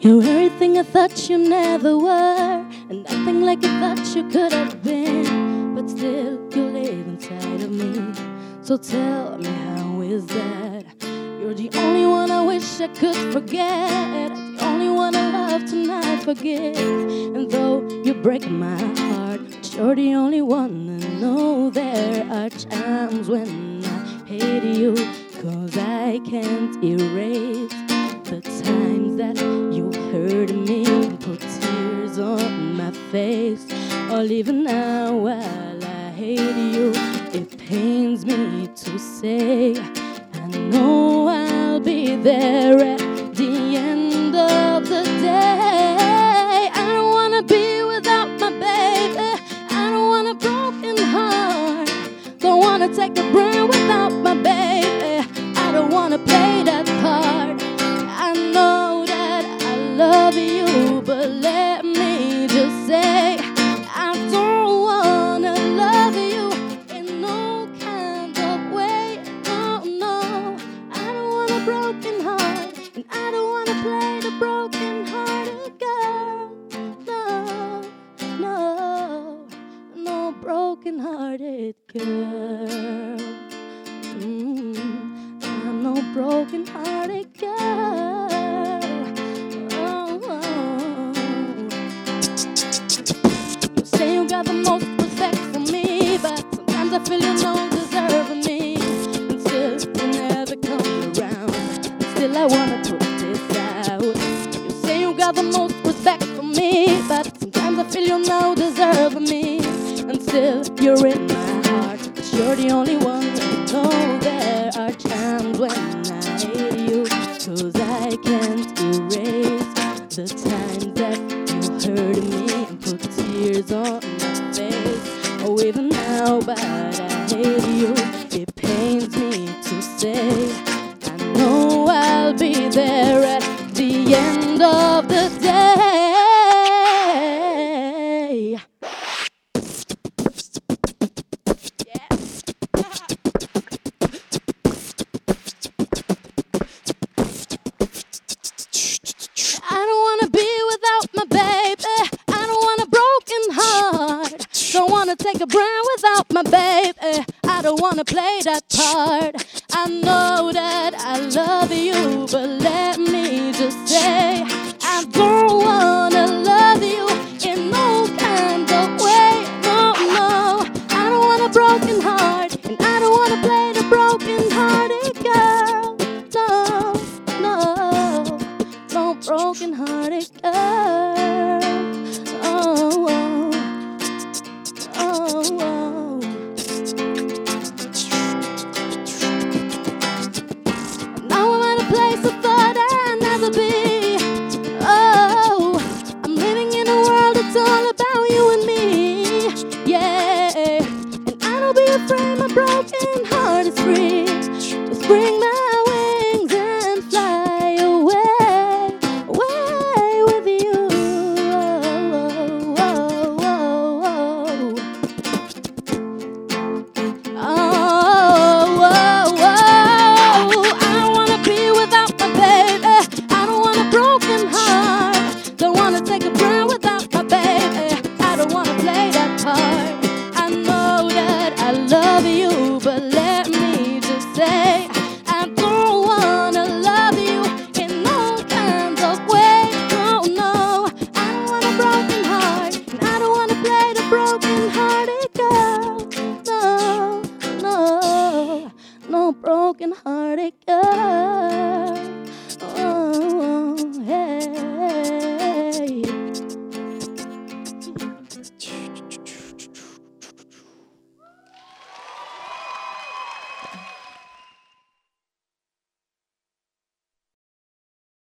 You're everything I thought you never were, and nothing like I thought you could have been. But still, you live inside of me. So tell me, how is that? You're the only one I wish I could forget. The only one I love to not forget. And though you break my heart, you're the only one I know. There are times when I hate you, cause I can't erase the times that you hurt me, put tears on my face, or even now while I hate you, it pains me to say, I know I'll be there at the end of the day. I don't wanna be without my baby, I don't want a broken heart, don't wanna take a breath without my baby, I don't wanna play girl. Mm, I'm no broken hearted girl. Oh, oh. You say you got the most respect for me, but sometimes I feel you don't deserve me. And still, you never come around. And still, I wanna put this out. You say you got the most respect for me, but sometimes I feel you don't deserve me. And still, you're in my heart. But you're the only one I know. There are times when I hate you, cause I can't erase the times that you hurt me and put tears on my face. Oh, even now, but I hate you. It pains me to say. I know I'll be there at the end of the day. Wanna take a breath without my baby. Eh? I don't wanna play that part. I know that I love you, but let me just say say